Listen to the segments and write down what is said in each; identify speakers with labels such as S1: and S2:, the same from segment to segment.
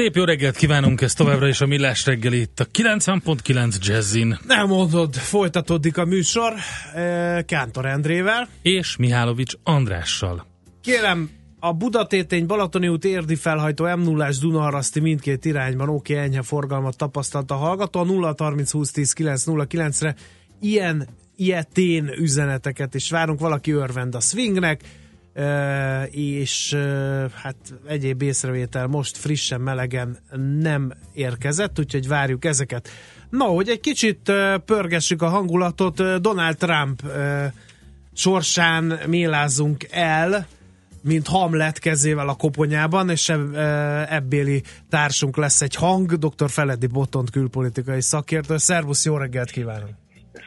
S1: Szép jó reggelt kívánunk, ez továbbra is a Millás reggeli itt a 90.9 Jazzin.
S2: Nem mondod, folytatódik a műsor eh, Kántor Endrével.
S1: És Mihálovics Andrással.
S2: Kérem, a Budatétény Balatoni út érdi felhajtó m 0 Dunaharaszti mindkét irányban oké okay, enyhe forgalmat tapasztalt a hallgató. A 0 30 20 10 9 re ilyen ilyetén üzeneteket is várunk. Valaki örvend a swingnek, és hát egyéb észrevétel most frissen, melegen nem érkezett, úgyhogy várjuk ezeket. Na, hogy egy kicsit pörgessük a hangulatot, Donald Trump sorsán mélázzunk el, mint Hamlet kezével a koponyában, és ebbéli társunk lesz egy hang, dr. Feledi Botont külpolitikai szakértő. Szervusz, jó reggelt kívánok!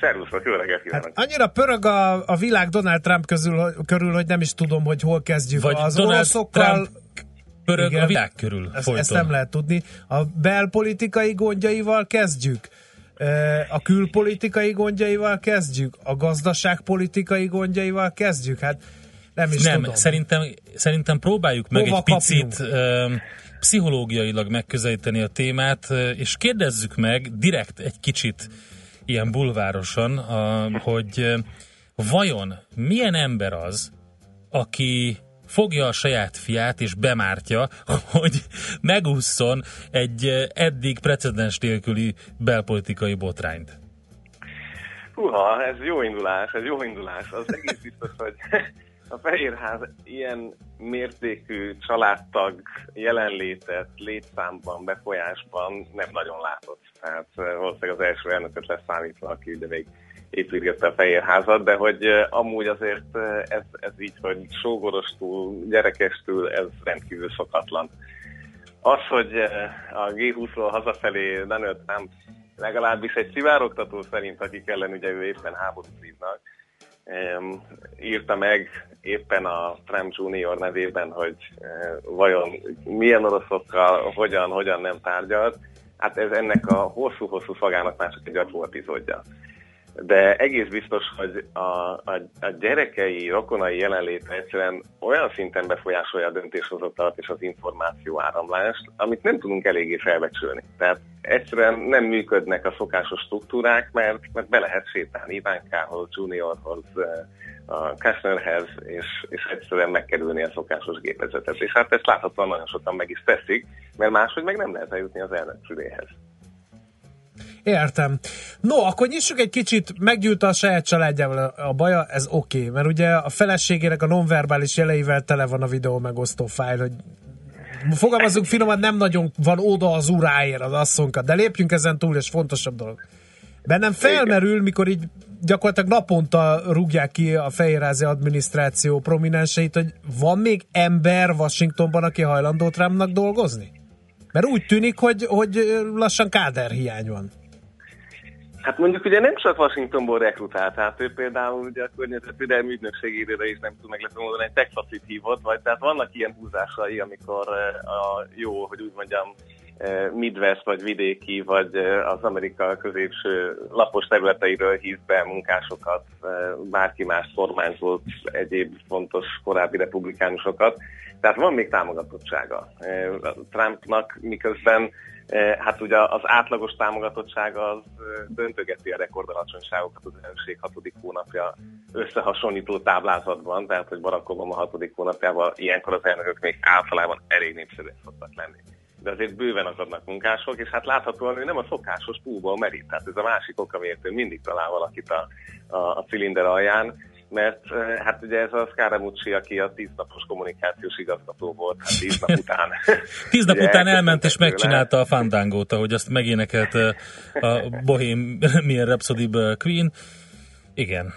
S3: Szervuszok, jó reggelt kívánok! Hát
S2: annyira pörög a, a világ Donald Trump közül, körül, hogy nem is tudom, hogy hol kezdjük.
S1: Vagy az Donald oroszokkal... Trump pörög igen, a világ körül
S2: ezt, ezt nem lehet tudni. A belpolitikai gondjaival kezdjük. A külpolitikai gondjaival kezdjük. A gazdaságpolitikai gondjaival kezdjük. Hát nem is
S1: nem,
S2: tudom.
S1: Szerintem, szerintem próbáljuk meg Hova egy kapjunk? picit uh, pszichológiailag megközelíteni a témát, és kérdezzük meg direkt egy kicsit ilyen bulvárosan, hogy vajon milyen ember az, aki fogja a saját fiát és bemártja, hogy megúszszon egy eddig precedens nélküli belpolitikai botrányt.
S3: Húha, ez jó indulás, ez jó indulás. Az egész biztos, hogy a Fehérház ilyen mértékű családtag jelenlétet létszámban, befolyásban nem nagyon látott. Tehát valószínűleg az első elnököt leszámítva, aki ugye még építgette a Fehérházat, de hogy amúgy azért ez, ez így, hogy sógorostól, gyerekestől, ez rendkívül szokatlan. Az, hogy a G20-ról hazafelé Donald Trump legalábbis egy szivárogtató szerint, akik ellen ugye ő éppen háborút vívnak, írta meg éppen a Trump Junior nevében, hogy vajon milyen oroszokkal, hogyan, hogyan nem tárgyalt. Hát ez ennek a hosszú-hosszú szagának már csak egy apró epizódja de egész biztos, hogy a, a, a gyerekei, rokonai jelenléte egyszerűen olyan szinten befolyásolja a döntéshozatalat és az információ áramlást, amit nem tudunk eléggé felbecsülni. Tehát egyszerűen nem működnek a szokásos struktúrák, mert, mert be lehet sétálni Ivánkához, Juniorhoz, a Kessnerhez, és, és egyszerűen megkerülni a szokásos gépezetet. És hát ezt láthatóan nagyon sokan meg is teszik, mert máshogy meg nem lehet eljutni az elnök szüléhez.
S2: Értem. No, akkor nyissuk egy kicsit, meggyűlt a saját családjával a baja, ez oké, okay, mert ugye a feleségének a nonverbális jeleivel tele van a videó megosztó fájl, hogy fogalmazunk finoman, nem nagyon van oda az uráért az asszonka, de lépjünk ezen túl, és fontosabb dolog. Bennem felmerül, mikor így gyakorlatilag naponta rúgják ki a fehérházi adminisztráció prominenseit, hogy van még ember Washingtonban, aki hajlandó Trumpnak dolgozni? Mert úgy tűnik, hogy, hogy lassan káderhiány van.
S3: Hát mondjuk ugye nem csak Washingtonból rekrutált, tehát ő például ugye a környezetvédelmi ügynökségére is nem tud meglepő módon egy Texasit hívott, vagy tehát vannak ilyen húzásai, amikor eh, a jó, hogy úgy mondjam, eh, Midwest, vagy vidéki, vagy eh, az Amerika középső lapos területeiről hív be munkásokat, bárki más kormányzott, egyéb fontos korábbi republikánusokat. Tehát van még támogatottsága Trumpnak, miközben hát ugye az átlagos támogatottság az eh, döntögeti a rekordalacsonyságokat az elnökség hatodik hónapja összehasonlító táblázatban, tehát hogy Barack Obama hatodik hónapjában ilyenkor az elnökök még általában elég népszerűek szoktak lenni. De azért bőven akadnak munkások, és hát láthatóan ő nem a szokásos púból merít. Tehát ez a másik ok, amiért ő mindig talál valakit a, a, a cilinder alján mert hát ugye ez a Scaramucci, aki a tíznapos kommunikációs igazgató volt, hát tíz nap után.
S1: tíz nap után elment és megcsinálta a Fandangót, ahogy azt megénekelt a Bohemian Rhapsody Queen. Igen.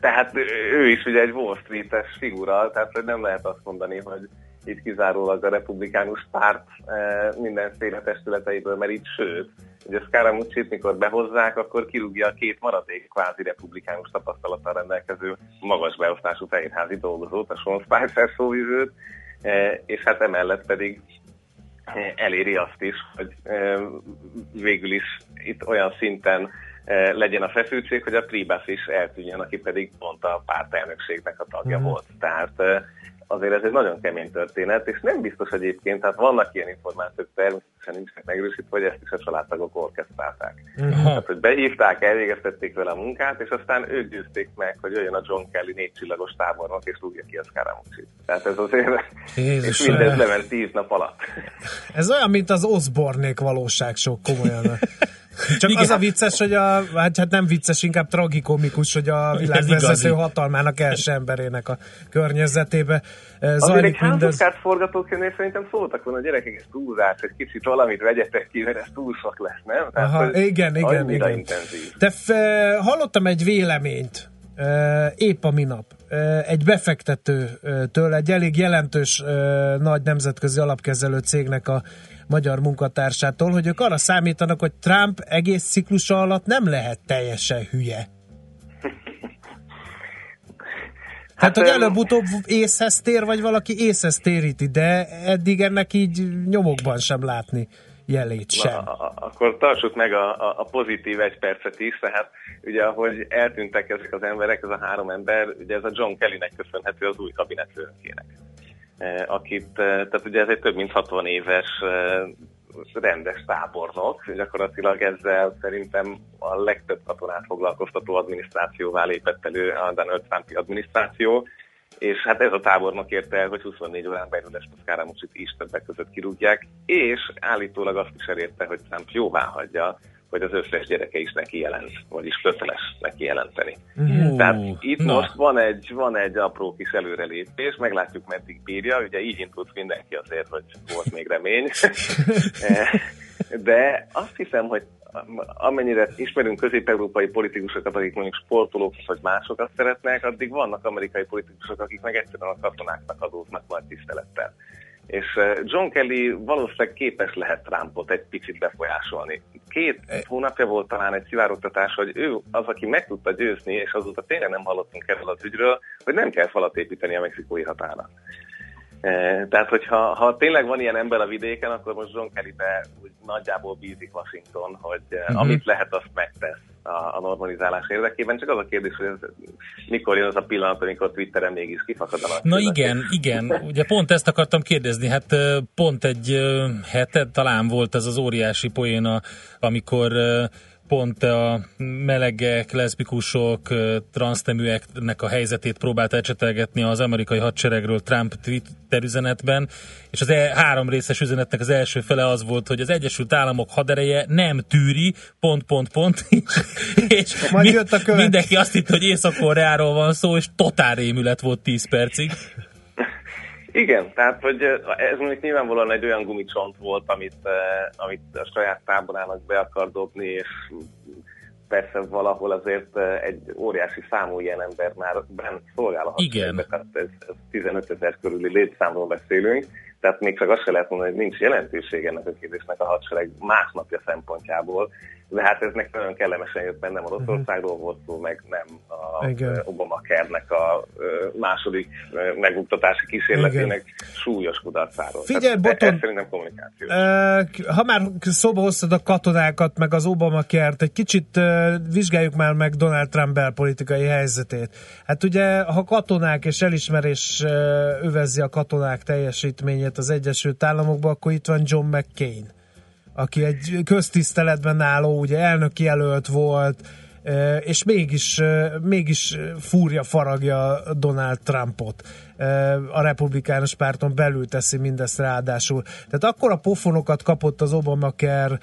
S3: Tehát ő is ugye egy Wall Street-es figura, tehát nem lehet azt mondani, hogy itt kizárólag a republikánus párt mindenféle testületeiből, itt sőt, hogy a Scaramucci-t mikor behozzák, akkor kirúgja a két maradék kvázi republikánus tapasztalattal rendelkező magas beosztású fehérházi dolgozót, a Sean Spicer szóvizőt, és hát emellett pedig eléri azt is, hogy végül is itt olyan szinten legyen a feszültség, hogy a Pribász is eltűnjön, aki pedig pont a pártelnökségnek a tagja mm. volt. Tehát azért ez egy nagyon kemény történet, és nem biztos egyébként, tehát vannak ilyen információk, természetesen nincsenek megerősítve, hogy ezt is a családtagok orkesztrálták. Uh-huh. Tehát, hogy behívták, elvégeztették vele a munkát, és aztán ők győzték meg, hogy jöjjön a John Kelly négy csillagos tábornok, és rúgja ki a Scaramucci. Tehát ez azért, Jézus és mindez lement tíz nap alatt.
S2: Ez olyan, mint az Osbornék valóság sok komolyan. Csak Igen. az a vicces, hogy a, hát, hát nem vicces, inkább tragikomikus, hogy a világvezető hatalmának első emberének a környezetébe
S3: eh, Azért egy mindez... forgatókönyvnél szerintem szóltak volna, a gyerekek, ez túlzás, hogy kicsit valamit vegyetek ki, mert ez túl sok lesz, nem?
S2: Tehát, Aha, igen, igen, igen.
S3: Intenzív.
S2: Te f- hallottam egy véleményt, eh, épp a minap, eh, egy befektetőtől, egy elég jelentős nagy nemzetközi alapkezelő cégnek a magyar munkatársától, hogy ők arra számítanak, hogy Trump egész ciklusa alatt nem lehet teljesen hülye. Hát, hogy előbb-utóbb észhez tér, vagy valaki észhez téríti, de eddig ennek így nyomokban sem látni jelét sem.
S3: Na, akkor tartsuk meg a, a, a pozitív egy percet is, tehát ugye ahogy eltűntek ezek az emberek, ez a három ember, ugye ez a John Kellynek köszönhető az új kabinetfőnökének. Eh, akit, eh, tehát ugye ez egy több mint 60 éves eh, rendes tábornok, gyakorlatilag ezzel szerintem a legtöbb katonát foglalkoztató adminisztrációvá lépett elő a Dan Trumpi adminisztráció, és hát ez a tábornok érte el, hogy 24 órán belül ezt a Scaramucci is többek között kirúgják, és állítólag azt is elérte, hogy Trump jóvá hagyja hogy az összes gyereke is neki jelent, vagyis köteles neki jelenteni. Uh, Tehát itt na. most van egy, van egy apró kis előrelépés, meglátjuk meddig bírja, ugye így indult mindenki azért, hogy volt még remény. De azt hiszem, hogy amennyire ismerünk közép-európai politikusokat, akik mondjuk sportolók vagy másokat szeretnek, addig vannak amerikai politikusok, akik meg egyszerűen a katonáknak adóznak majd tisztelettel és eh, John Kelly valószínűleg képes lehet Trumpot egy picit befolyásolni. Két e- hónapja volt talán egy szivárogtatás, hogy ő az, aki meg tudta győzni, és azóta tényleg nem hallottunk erről az ügyről, hogy nem kell falat építeni a mexikói határa. Eh, tehát, hogyha ha tényleg van ilyen ember a vidéken, akkor most John Kellybe úgy nagyjából bízik Washington, hogy uh-huh. amit lehet, azt megtesz a, a normalizálás érdekében. Csak az a kérdés, hogy ez, mikor jön az a pillanat, amikor Twitteren mégis kifakadanak.
S1: Na igen, igen. Ugye pont ezt akartam kérdezni. Hát pont egy hete talán volt ez az óriási poéna, amikor pont a melegek, leszbikusok, transzneműeknek a helyzetét próbált ecsetelgetni az amerikai hadseregről Trump Twitter üzenetben, és az e- három részes üzenetnek az első fele az volt, hogy az Egyesült Államok hadereje nem tűri, pont, pont, pont, és Majd jött a mindenki azt hitt, hogy Észak-Koreáról van szó, és totál rémület volt 10 percig.
S3: Igen, tehát hogy ez mondjuk nyilvánvalóan egy olyan gumicsont volt, amit, amit a saját táborának be akar dobni, és persze valahol azért egy óriási számú ilyen ember már bent szolgál a
S1: Igen.
S3: tehát ez, ez 15 ezer körüli létszámról beszélünk, tehát még csak azt se lehet mondani, hogy nincs jelentőség ennek a kérdésnek a hadsereg másnapja szempontjából, de hát ez nekem nagyon kellemesen jött, mert nem Oroszországról volt szó, meg nem a Igen. Obama kernek a második meguktatási kísérletének Igen. súlyos kudarcáról.
S2: Figyelj, Boton, szerintem kommunikáció. Ha már szóba hoztad a katonákat, meg az Obama kert, egy kicsit vizsgáljuk már meg Donald Trump belpolitikai helyzetét. Hát ugye, ha katonák és elismerés övezi a katonák teljesítményét az Egyesült Államokban, akkor itt van John McCain aki egy köztiszteletben álló, ugye elnök jelölt volt, és mégis, mégis fúrja, faragja Donald Trumpot a republikánus párton belül teszi mindezt ráadásul. Tehát akkor a pofonokat kapott az Obamacare,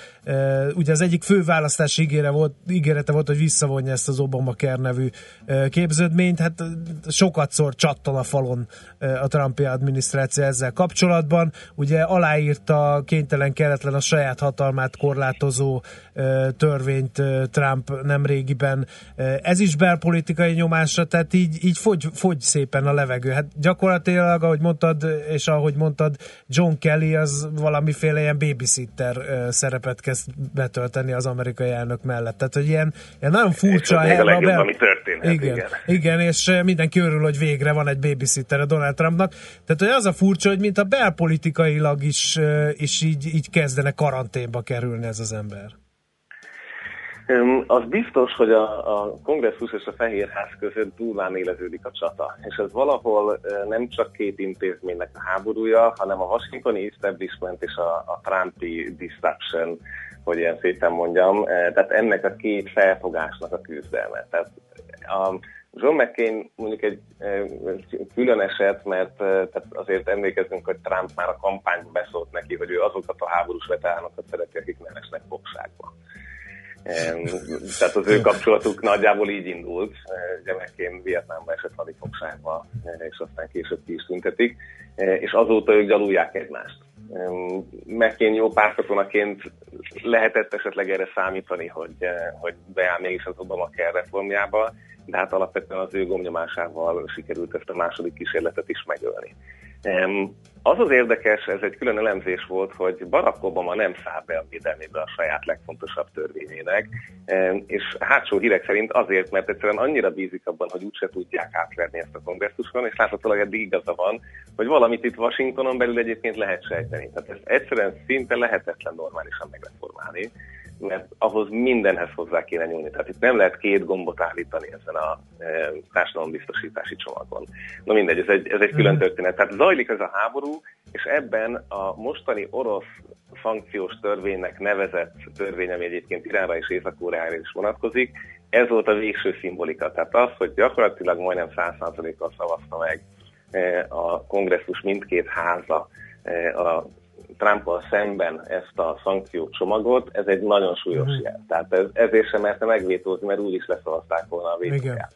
S2: ugye az egyik fő választási ígére volt, ígérete volt, hogy visszavonja ezt az Obamacare nevű képződményt, hát sokat szor csattan a falon a Trumpi adminisztráció ezzel kapcsolatban. Ugye aláírta kénytelen keretlen a saját hatalmát korlátozó törvényt Trump nem régiben. Ez is belpolitikai nyomásra, tehát így, így fogy, fogy szépen a levegő. Hát gyakorlatilag, ahogy mondtad, és ahogy mondtad, John Kelly az valamiféle ilyen babysitter szerepet kezd betölteni az amerikai elnök mellett. Tehát, hogy ilyen, ilyen nagyon furcsa
S3: a legjobb, bel... ami történhet.
S2: Igen, igen. igen, és mindenki örül, hogy végre van egy babysitter a Donald Trumpnak. Tehát, hogy az a furcsa, hogy mint a belpolitikailag is, is így, így kezdene karanténba kerülni ez az ember.
S3: Az biztos, hogy a, a kongresszus és a Fehérház között durván éleződik a csata. És ez valahol nem csak két intézménynek a háborúja, hanem a washingtoni establishment és a, a Trumpi disruption, hogy ilyen szépen mondjam. Tehát ennek a két felfogásnak a küzdelme. Tehát a John McCain mondjuk egy külön eset, mert tehát azért emlékezünk, hogy Trump már a kampányban beszólt neki, hogy ő azokat a háborús veteránokat szereti, akik nem esnek fogságba. Tehát az ő kapcsolatuk nagyjából így indult. Gyermekként Vietnámba esett hadifogságba, és aztán később ki is tüntetik, és azóta ők gyalulják egymást. McCain jó pártkatonaként lehetett esetleg erre számítani, hogy, hogy beáll mégis az Obama kell reformjába, de hát alapvetően az ő gomnyomásával sikerült ezt a második kísérletet is megölni. Az az érdekes, ez egy külön elemzés volt, hogy Barack Obama nem száll be a védelmébe a saját legfontosabb törvényének, és hátsó hírek szerint azért, mert egyszerűen annyira bízik abban, hogy úgyse tudják átverni ezt a kongresszuson, és láthatólag eddig igaza van, hogy valamit itt Washingtonon belül egyébként lehet sejteni. Tehát ezt egyszerűen szinte lehetetlen normálisan megreformálni mert ahhoz mindenhez hozzá kéne nyúlni. Tehát itt nem lehet két gombot állítani ezen a e, társadalombiztosítási csomagon. Na mindegy, ez egy, ez egy külön mhm. történet. Tehát zajlik ez a háború, és ebben a mostani orosz szankciós törvénynek nevezett törvény, ami egyébként Iránra és észak is vonatkozik, ez volt a végső szimbolika. Tehát az, hogy gyakorlatilag majdnem 100%-kal szavazta meg e, a kongresszus mindkét háza e, a Trumpal szemben ezt a szankciócsomagot, ez egy nagyon súlyos uh-huh. jel. Tehát ez, ezért sem merte megvétózni, mert úgyis leszavazták volna a vétóját.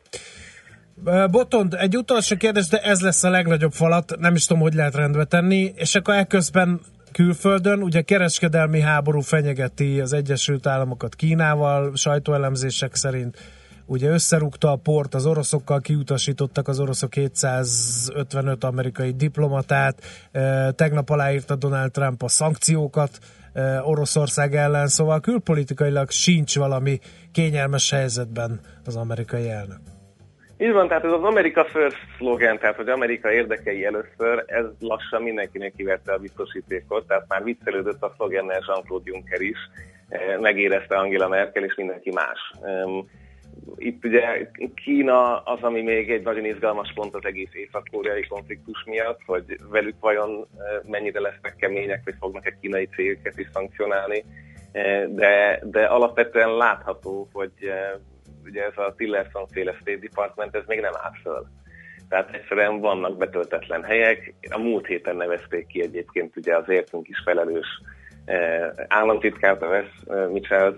S2: Botond, egy utolsó kérdés, de ez lesz a legnagyobb falat, nem is tudom, hogy lehet rendbe tenni, és akkor ekközben külföldön, ugye kereskedelmi háború fenyegeti az Egyesült Államokat Kínával, sajtóelemzések szerint ugye összerúgta a port, az oroszokkal kiutasítottak az oroszok 255 amerikai diplomatát, tegnap aláírta Donald Trump a szankciókat Oroszország ellen, szóval külpolitikailag sincs valami kényelmes helyzetben az amerikai elnök.
S3: Így van, tehát ez az America First szlogen, tehát hogy Amerika érdekei először, ez lassan mindenkinek kivette a biztosítékot, tehát már viccelődött a szlogennel Jean-Claude Juncker is, megérezte Angela Merkel és mindenki más itt ugye Kína az, ami még egy nagyon izgalmas pont az egész észak-koreai konfliktus miatt, hogy velük vajon mennyire lesznek kemények, vagy fognak-e kínai cégeket is szankcionálni, de, de alapvetően látható, hogy ugye ez a Tillerson féle State Department, ez még nem áll föl. Tehát egyszerűen vannak betöltetlen helyek. A múlt héten nevezték ki egyébként ugye az értünk is felelős államtitkárt, a Wes Mitchell,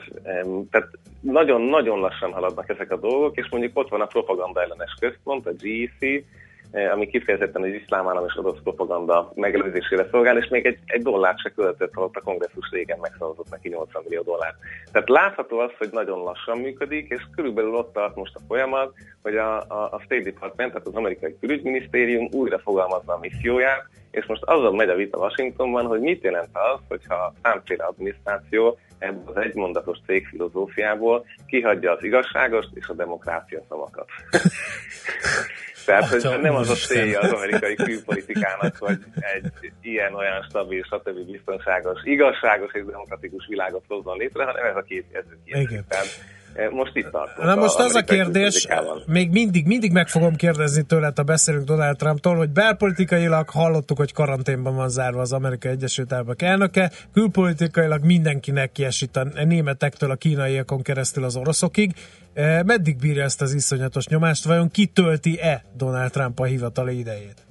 S3: tehát nagyon-nagyon lassan haladnak ezek a dolgok, és mondjuk ott van a propaganda ellenes központ, a GEC, ami kifejezetten az iszlám állam és orosz propaganda megelőzésére szolgál, és még egy, egy dollárt se költött, holott a kongresszus régen megszavazott neki 80 millió dollár. Tehát látható az, hogy nagyon lassan működik, és körülbelül ott tart most a folyamat, hogy a, a, a State Department, tehát az amerikai külügyminisztérium újra fogalmazza a misszióját, és most azon megy a vita Washingtonban, hogy mit jelent az, hogyha számféle adminisztráció ebből az egymondatos cégfilozófiából kihagyja az igazságos és a demokrácia szavakat. Tehát, hogy nem az a célja az amerikai külpolitikának, hogy egy ilyen-olyan stabil, stb. biztonságos, igazságos és demokratikus világot hozzon létre, hanem ez a két
S2: Igen.
S3: Tehát most itt tartunk.
S2: Na most az a kérdés, még mindig, mindig meg fogom kérdezni tőled, ha beszélünk Donald Trumptól, hogy belpolitikailag hallottuk, hogy karanténban van zárva az Amerikai Egyesült Államok elnöke, külpolitikailag mindenkinek kiesít a németektől a kínaiakon keresztül az oroszokig. Meddig bírja ezt az iszonyatos nyomást? Vajon kitölti-e Donald Trump a hivatali idejét?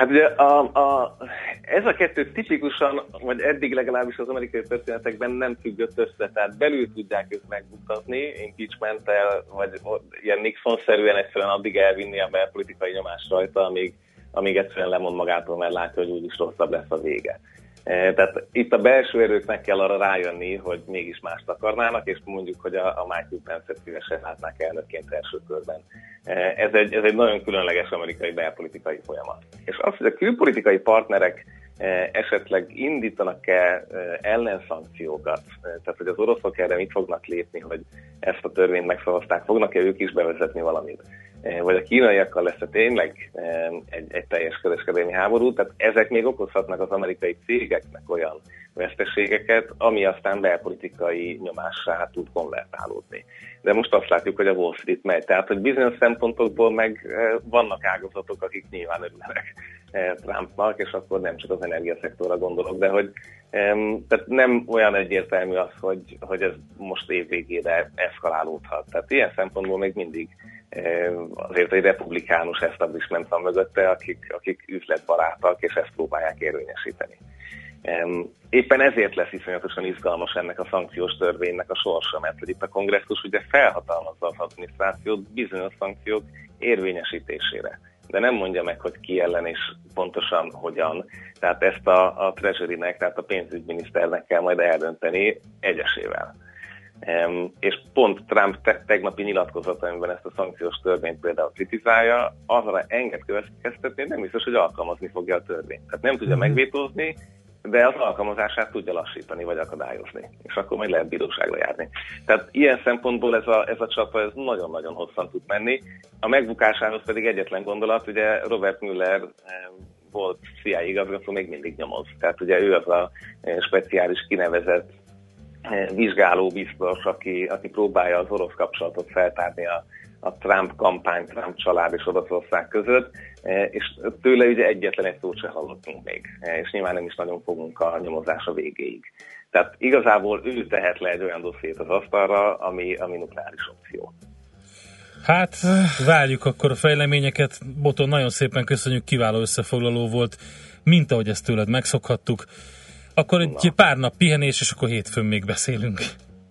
S3: Hát ugye a, a, ez a kettő tipikusan, vagy eddig legalábbis az amerikai történetekben nem függött össze, tehát belül tudják őt megmutatni, impeachment-tel, vagy ilyen Nixon-szerűen egyszerűen addig elvinni a belpolitikai nyomás rajta, amíg, amíg egyszerűen lemond magától, mert látja, hogy úgyis rosszabb lesz a vége. Tehát itt a belső erőknek kell arra rájönni, hogy mégis mást akarnának, és mondjuk, hogy a, a Michael Pence-et szívesen látnák elnökként első körben. Ez egy, ez egy nagyon különleges amerikai belpolitikai folyamat. És az, hogy a külpolitikai partnerek esetleg indítanak-e ellenszankciókat, tehát hogy az oroszok erre mit fognak lépni, hogy ezt a törvényt megszavazták, fognak-e ők is bevezetni valamit, vagy a kínaiakkal lesz-e tényleg egy, egy teljes kereskedelmi háború, tehát ezek még okozhatnak az amerikai cégeknek olyan veszteségeket, ami aztán belpolitikai nyomássá tud konvertálódni. De most azt látjuk, hogy a Wall Street megy. Tehát, hogy bizonyos szempontokból meg vannak ágazatok, akik nyilván örülnek Eh, Trumpnak, és akkor nem csak az energiaszektorra gondolok, de hogy tehát nem olyan egyértelmű az, hogy, hogy ez most év végére eszkalálódhat. Tehát ilyen szempontból még mindig azért egy republikánus establishment van mögötte, akik, akik üzletbarátak, és ezt próbálják érvényesíteni. Éppen ezért lesz iszonyatosan izgalmas ennek a szankciós törvénynek a sorsa, mert hogy itt a kongresszus ugye felhatalmazza az adminisztrációt bizonyos szankciók érvényesítésére de nem mondja meg, hogy ki ellen és pontosan hogyan. Tehát ezt a, a Treasury-nek, tehát a pénzügyminiszternek kell majd eldönteni egyesével. És pont Trump te- tegnapi nyilatkozata, amiben ezt a szankciós törvényt például kritizálja, arra enged következtetni, nem biztos, hogy alkalmazni fogja a törvényt. Tehát nem tudja mm-hmm. megvétózni, de az alkalmazását tudja lassítani vagy akadályozni, és akkor majd lehet bíróságra járni. Tehát ilyen szempontból ez a, ez a csata ez nagyon-nagyon hosszan tud menni. A megbukásához pedig egyetlen gondolat, ugye Robert Müller volt CIA igazgató, még mindig nyomoz. Tehát ugye ő az a eh, speciális kinevezett vizsgáló biztos, aki, aki próbálja az orosz kapcsolatot feltárni a, a Trump kampány, Trump család és Oroszország között, e, és tőle ugye egyetlen egy szót se hallottunk még, e, és nyilván nem is nagyon fogunk a nyomozása végéig. Tehát igazából ő tehet le egy olyan dossziét az asztalra, ami, ami nukleáris opció.
S1: Hát, várjuk akkor a fejleményeket. Boton, nagyon szépen köszönjük, kiváló összefoglaló volt, mint ahogy ezt tőled megszokhattuk. Akkor egy Na. pár nap pihenés, és akkor hétfőn még beszélünk.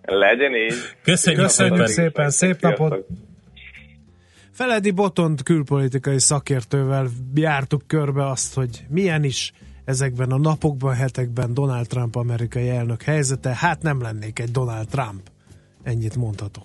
S3: Legyen így.
S4: Köszönjük, Köszönjük szépen, szép napot! Feledi Botont külpolitikai szakértővel jártuk körbe azt, hogy milyen is ezekben a napokban, hetekben Donald Trump amerikai elnök helyzete. Hát nem lennék egy Donald Trump. Ennyit mondhatok.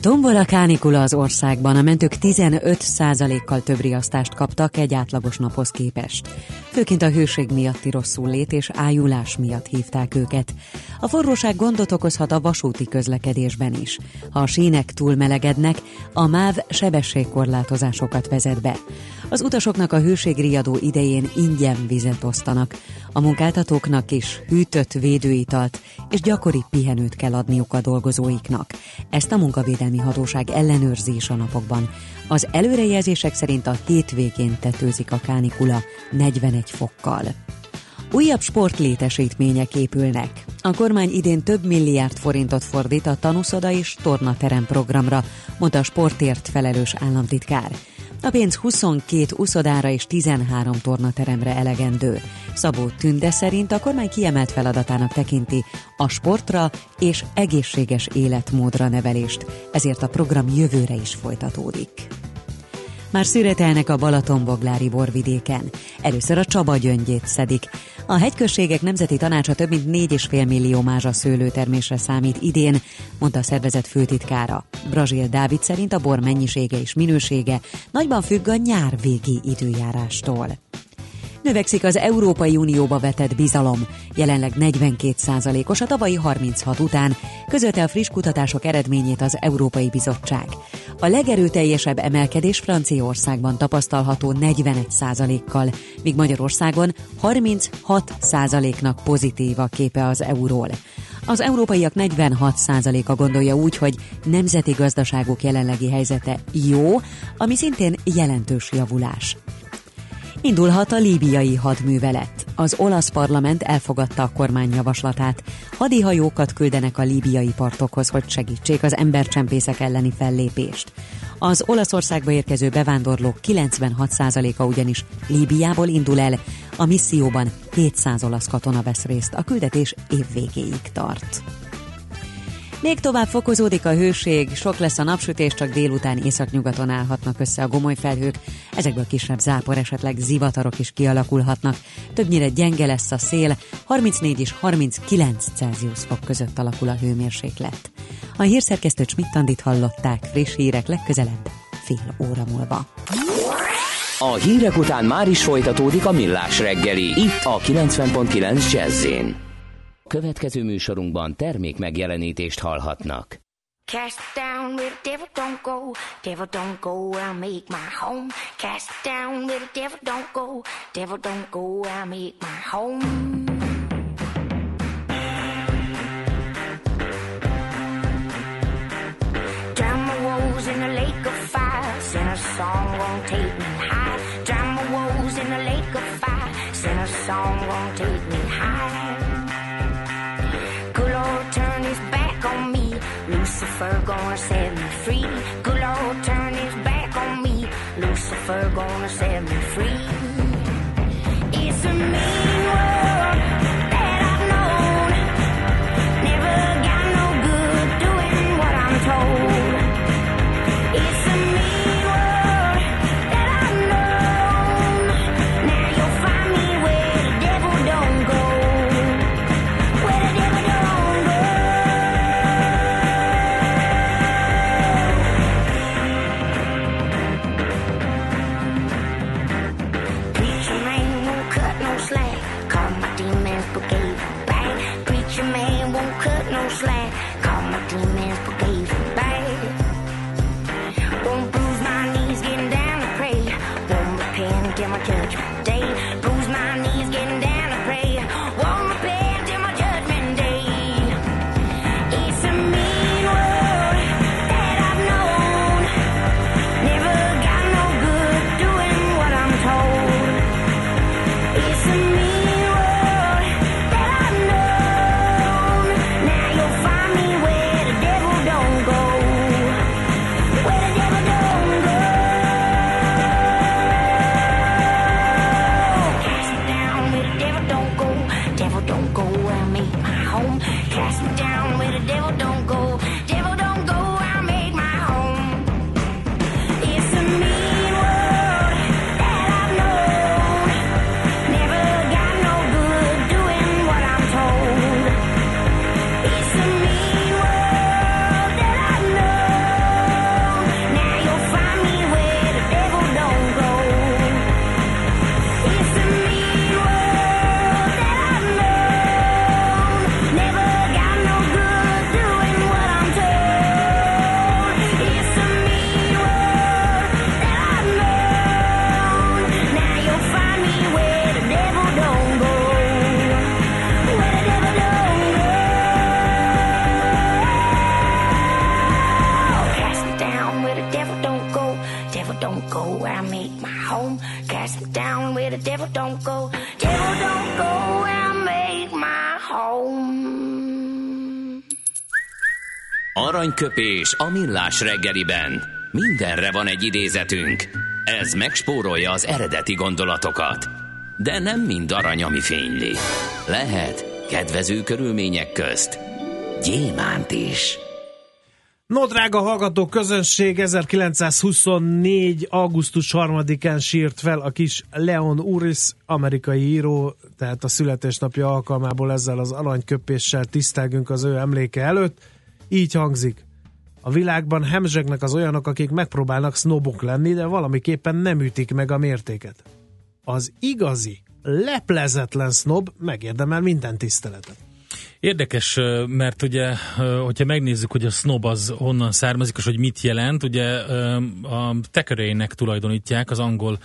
S5: Tombol a kánikula az országban, a mentők 15%-kal több riasztást kaptak egy átlagos naphoz képest. Főként a hőség miatti rosszul lét és ájulás miatt hívták őket. A forróság gondot okozhat a vasúti közlekedésben is. Ha a sínek túlmelegednek, a MÁV sebességkorlátozásokat vezet be. Az utasoknak a hőségriadó idején ingyen vizet osztanak. A munkáltatóknak is hűtött védőitalt és gyakori pihenőt kell adniuk a dolgozóiknak. Ezt a munkavédelmi hatóság ellenőrzés a napokban. Az előrejelzések szerint a hétvégén tetőzik a kánikula 41 fokkal. Újabb sportlétesítmények épülnek. A kormány idén több milliárd forintot fordít a tanúszoda és tornaterem programra, mondta a sportért felelős államtitkár. A pénz 22 uszodára és 13 tornateremre elegendő. Szabó Tünde szerint a kormány kiemelt feladatának tekinti a sportra és egészséges életmódra nevelést, ezért a program jövőre is folytatódik. Már szüretelnek a Balatonboglári borvidéken. Először a Csaba gyöngyét szedik. A hegyközségek nemzeti tanácsa több mint 4,5 millió mázsa szőlőtermésre számít idén, mondta a szervezet főtitkára. Brazil Dávid szerint a bor mennyisége és minősége nagyban függ a nyár végi időjárástól. Növekszik az Európai Unióba vetett bizalom, jelenleg 42 os a tavalyi 36 után, közölte a friss kutatások eredményét az Európai Bizottság. A legerőteljesebb emelkedés Franciaországban tapasztalható 41 kal míg Magyarországon 36 nak pozitív a képe az euról. Az európaiak 46%-a gondolja úgy, hogy nemzeti gazdaságok jelenlegi helyzete jó, ami szintén jelentős javulás. Indulhat a líbiai hadművelet. Az olasz parlament elfogadta a kormány javaslatát. Hadihajókat küldenek a líbiai partokhoz, hogy segítsék az embercsempészek elleni fellépést. Az Olaszországba érkező bevándorlók 96%-a ugyanis Líbiából indul el, a misszióban 700 olasz katona vesz részt, a küldetés év végéig tart. Még tovább fokozódik a hőség, sok lesz a napsütés, csak délután északnyugaton állhatnak össze a gomoly felhők, ezekből kisebb zápor, esetleg zivatarok is kialakulhatnak. Többnyire gyenge lesz a szél, 34 és 39 Celsius fok között alakul a hőmérséklet. A hírszerkesztő Csmittandit hallották, friss hírek legközelebb, fél óra múlva.
S6: A hírek után már is folytatódik a millás reggeli, itt a 90.9 jazz Következő műsorunkban termék megjelenítést hallhatnak. Cast down with the devil don't go, devil don't go, I'll make my home. Cast down with the devil don't go, devil don't go, I'll make my home. Drown my woes in a lake of fire, sing a song won't take me high. Drown my woes in a lake of fire, sing a song won't take me Lucifer gonna set me free. Good Lord turn his back on me. Lucifer gonna set
S7: Aranyköpés a millás reggeliben. Mindenre van egy idézetünk. Ez megspórolja az eredeti gondolatokat. De nem mind arany, ami fényli. Lehet kedvező körülmények közt gyémánt is.
S2: No, drága hallgató közönség, 1924. augusztus 3-án sírt fel a kis Leon Uris, amerikai író, tehát a születésnapja alkalmából ezzel az aranyköpéssel tisztelgünk az ő emléke előtt. Így hangzik. A világban hemzsegnek az olyanok, akik megpróbálnak sznobok lenni, de valamiképpen nem ütik meg a mértéket. Az igazi, leplezetlen sznob megérdemel minden tiszteletet.
S1: Érdekes, mert ugye, hogyha megnézzük, hogy a snob az honnan származik, és hogy mit jelent, ugye a Thackeraynek tulajdonítják, az angol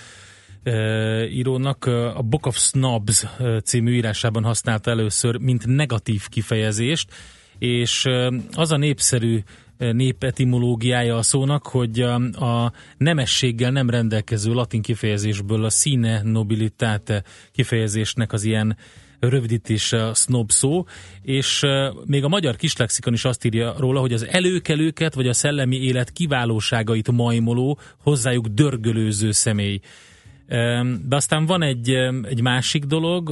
S1: írónak a Book of Snobs című írásában használta először, mint negatív kifejezést, és az a népszerű népetimológiája a szónak, hogy a, nemességgel nem rendelkező latin kifejezésből a sine nobilitate kifejezésnek az ilyen rövidítése a snob szó, és még a magyar kislexikon is azt írja róla, hogy az előkelőket vagy a szellemi élet kiválóságait majmoló, hozzájuk dörgölőző személy. De aztán van egy, egy másik dolog,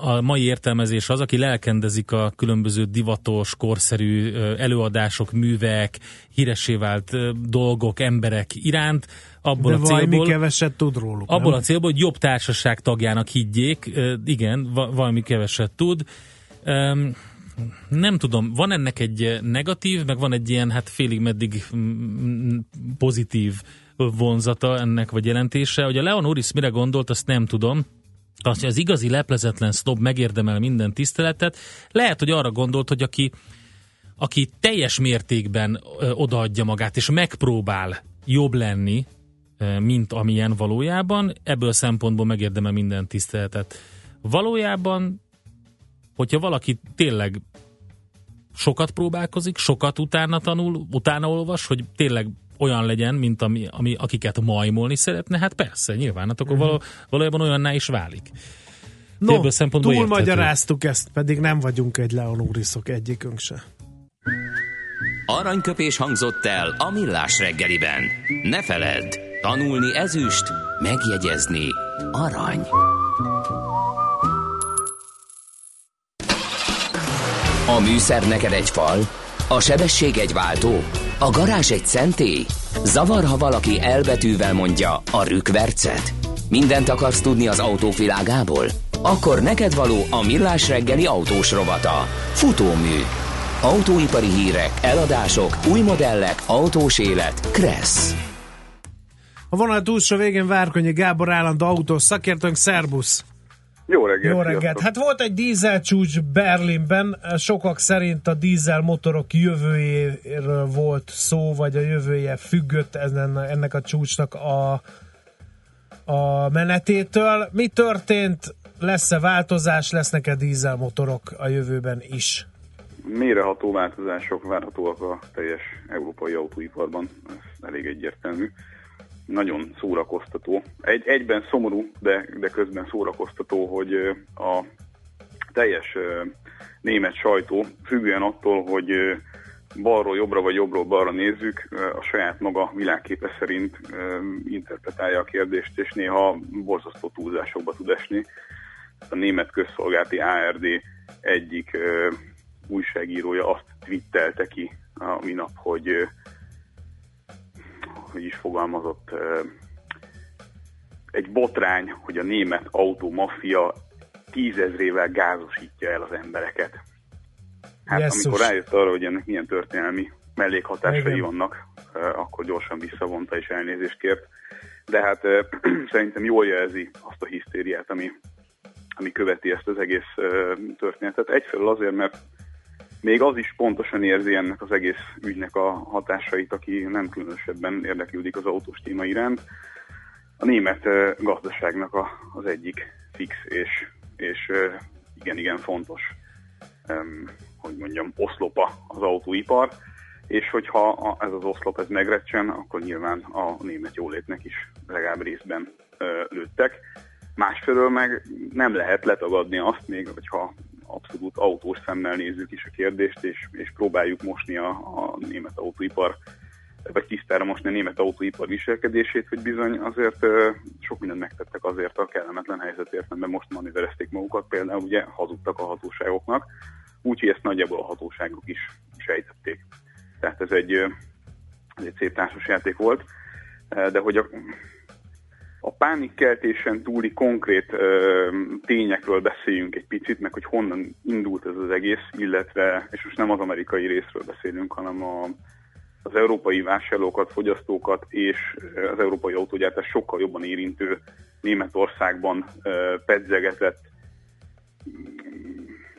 S1: a mai értelmezés az, aki lelkendezik a különböző divatos, korszerű előadások, művek, híresé vált dolgok, emberek iránt, abból
S2: De
S1: a célból,
S2: keveset tud róluk.
S1: Abból
S2: nem?
S1: a célból, hogy jobb társaság tagjának higgyék, igen, valami keveset tud. Nem tudom, van ennek egy negatív, meg van egy ilyen, hát félig meddig pozitív vonzata ennek, vagy jelentése. Hogy a Leon Uris mire gondolt, azt nem tudom. Hogy az igazi leplezetlen snob megérdemel minden tiszteletet. Lehet, hogy arra gondolt, hogy aki, aki teljes mértékben odaadja magát, és megpróbál jobb lenni, mint amilyen valójában, ebből szempontból megérdemel minden tiszteletet. Valójában, hogyha valaki tényleg sokat próbálkozik, sokat utána tanul, utána olvas, hogy tényleg olyan legyen, mint ami, ami akiket majmolni szeretne, hát persze, nyilván, hát akkor való, valójában olyanná is válik.
S2: No, túl magyaráztuk ezt, pedig nem vagyunk egy Leonúriszok egyikünk se.
S7: Aranyköpés hangzott el a millás reggeliben. Ne feledd, tanulni ezüst, megjegyezni arany. A műszer neked egy fal, a sebesség egy váltó, a garázs egy szentély. Zavar, ha valaki elbetűvel mondja a rükvercet. Mindent akarsz tudni az autóvilágából? Akkor neked való a millás reggeli autós rovata. Futómű. Autóipari hírek, eladások, új modellek, autós élet. Kressz.
S2: A vonal túlsó végén Várkonyi Gábor állandó autós szakértőnk, szerbusz!
S8: Jó reggelt!
S2: Jó reggelt! Hát volt egy dízel csúcs Berlinben, sokak szerint a dízel motorok jövőjéről volt szó, vagy a jövője függött ennek a csúcsnak a, a menetétől. Mi történt? Lesz-e változás? Lesznek-e dízel motorok a jövőben is?
S8: Méreható változások várhatóak a teljes európai autóiparban, ez elég egyértelmű nagyon szórakoztató. Egy, egyben szomorú, de, de közben szórakoztató, hogy a teljes német sajtó, függően attól, hogy balról jobbra vagy jobbról balra nézzük, a saját maga világképe szerint interpretálja a kérdést, és néha borzasztó túlzásokba tud esni. A német közszolgálati ARD egyik újságírója azt twittelte ki a minap, hogy hogy is fogalmazott, egy botrány, hogy a német autómafia tízezrével gázosítja el az embereket. Hát Jesszus. amikor rájött arra, hogy ennek milyen történelmi mellékhatásai Igen. vannak, akkor gyorsan visszavonta és elnézést kért. De hát szerintem jól jelzi azt a hisztériát, ami, ami követi ezt az egész történetet. Egyfelől azért, mert még az is pontosan érzi ennek az egész ügynek a hatásait, aki nem különösebben érdeklődik az autós téma iránt. A német gazdaságnak a, az egyik fix és, és igen-igen fontos, hogy mondjam, oszlopa az autóipar. és hogyha ez az oszlop ez megrecsen, akkor nyilván a német jólétnek is legalább részben lőttek. Másfelől meg nem lehet letagadni azt még, hogyha abszolút autós szemmel nézzük is a kérdést, és, és próbáljuk mosni a, a német autóipar vagy tisztára most a német autóipar viselkedését, hogy bizony azért sok mindent megtettek azért a kellemetlen helyzetért, mert most manőverezték magukat, például ugye hazudtak a hatóságoknak, úgyhogy ezt nagyjából a hatóságok is sejtették. Tehát ez egy, ez egy szép társasjáték volt, de hogy a, a pánikkeltésen túli konkrét ö, tényekről beszéljünk egy picit, meg hogy honnan indult ez az egész, illetve, és most nem az amerikai részről beszélünk, hanem a, az európai vásárlókat, fogyasztókat és az európai autógyártás sokkal jobban érintő Németországban ö, pedzegetett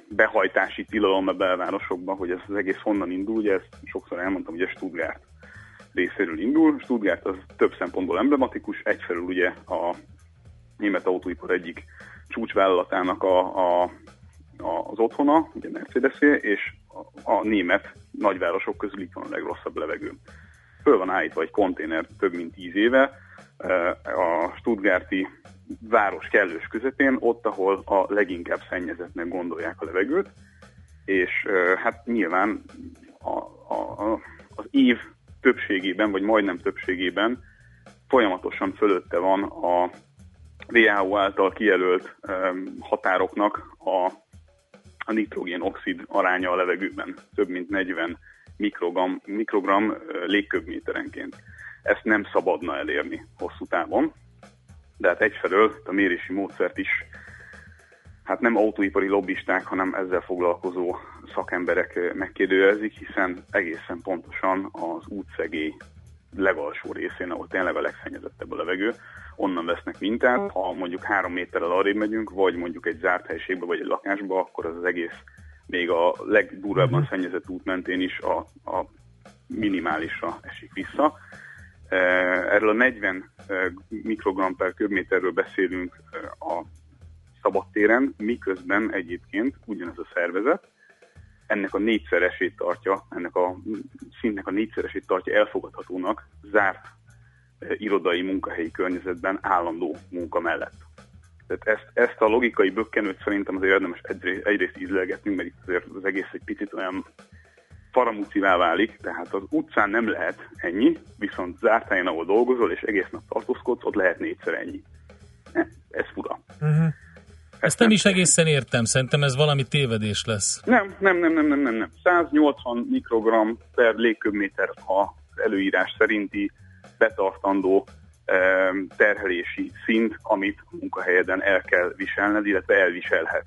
S8: behajtási tilalom a belvárosokban, hogy ez az egész honnan indul, ugye ezt sokszor elmondtam, hogy a Stuttgart részéről indul. Stuttgart az több szempontból emblematikus, egyfelől ugye a német autóipar egyik csúcsvállalatának a, a, a, az otthona, ugye mercedes és a, a német nagyvárosok közül itt van a legrosszabb levegő. Föl van állítva egy konténer több mint tíz éve, a Stuttgarti város kellős közepén, ott, ahol a leginkább szennyezetnek gondolják a levegőt, és hát nyilván a, a, az év többségében, vagy majdnem többségében folyamatosan fölötte van a WHO által kijelölt határoknak a, a nitrogén-oxid aránya a levegőben. Több mint 40 mikrogram, mikrogram légköbméterenként. Ezt nem szabadna elérni hosszú távon, de hát egyfelől a mérési módszert is hát nem autóipari lobbisták, hanem ezzel foglalkozó szakemberek megkérdőjezik, hiszen egészen pontosan az útszegély legalsó részén, ahol tényleg a legszennyezettebb a levegő, onnan vesznek mintát. Ha mondjuk három méterrel arrébb megyünk, vagy mondjuk egy zárt helységbe, vagy egy lakásba, akkor az, az egész még a legdurvábban uh-huh. szennyezett út mentén is a, a minimálisra esik vissza. Erről a 40 mikrogram per köbméterről beszélünk a szabadtéren, miközben egyébként ugyanez a szervezet ennek a négyszeresét tartja, ennek a szintnek a négyszeresét tartja elfogadhatónak zárt irodai munkahelyi környezetben állandó munka mellett. Tehát ezt, ezt a logikai bökkenőt szerintem azért érdemes egyrészt ízlelgetni, mert itt azért az egész egy picit olyan faramúcivá válik, tehát az utcán nem lehet ennyi, viszont zárt helyen, ahol dolgozol, és egész nap tartózkodsz, ott lehet négyszer ennyi. Ez fura. Uh-huh.
S1: Ezt nem, is egészen értem, szerintem ez valami tévedés lesz.
S8: Nem, nem, nem, nem, nem, nem. nem. 180 mikrogram per légköbméter az előírás szerinti betartandó terhelési szint, amit a munkahelyeden el kell viselned, illetve elviselhet.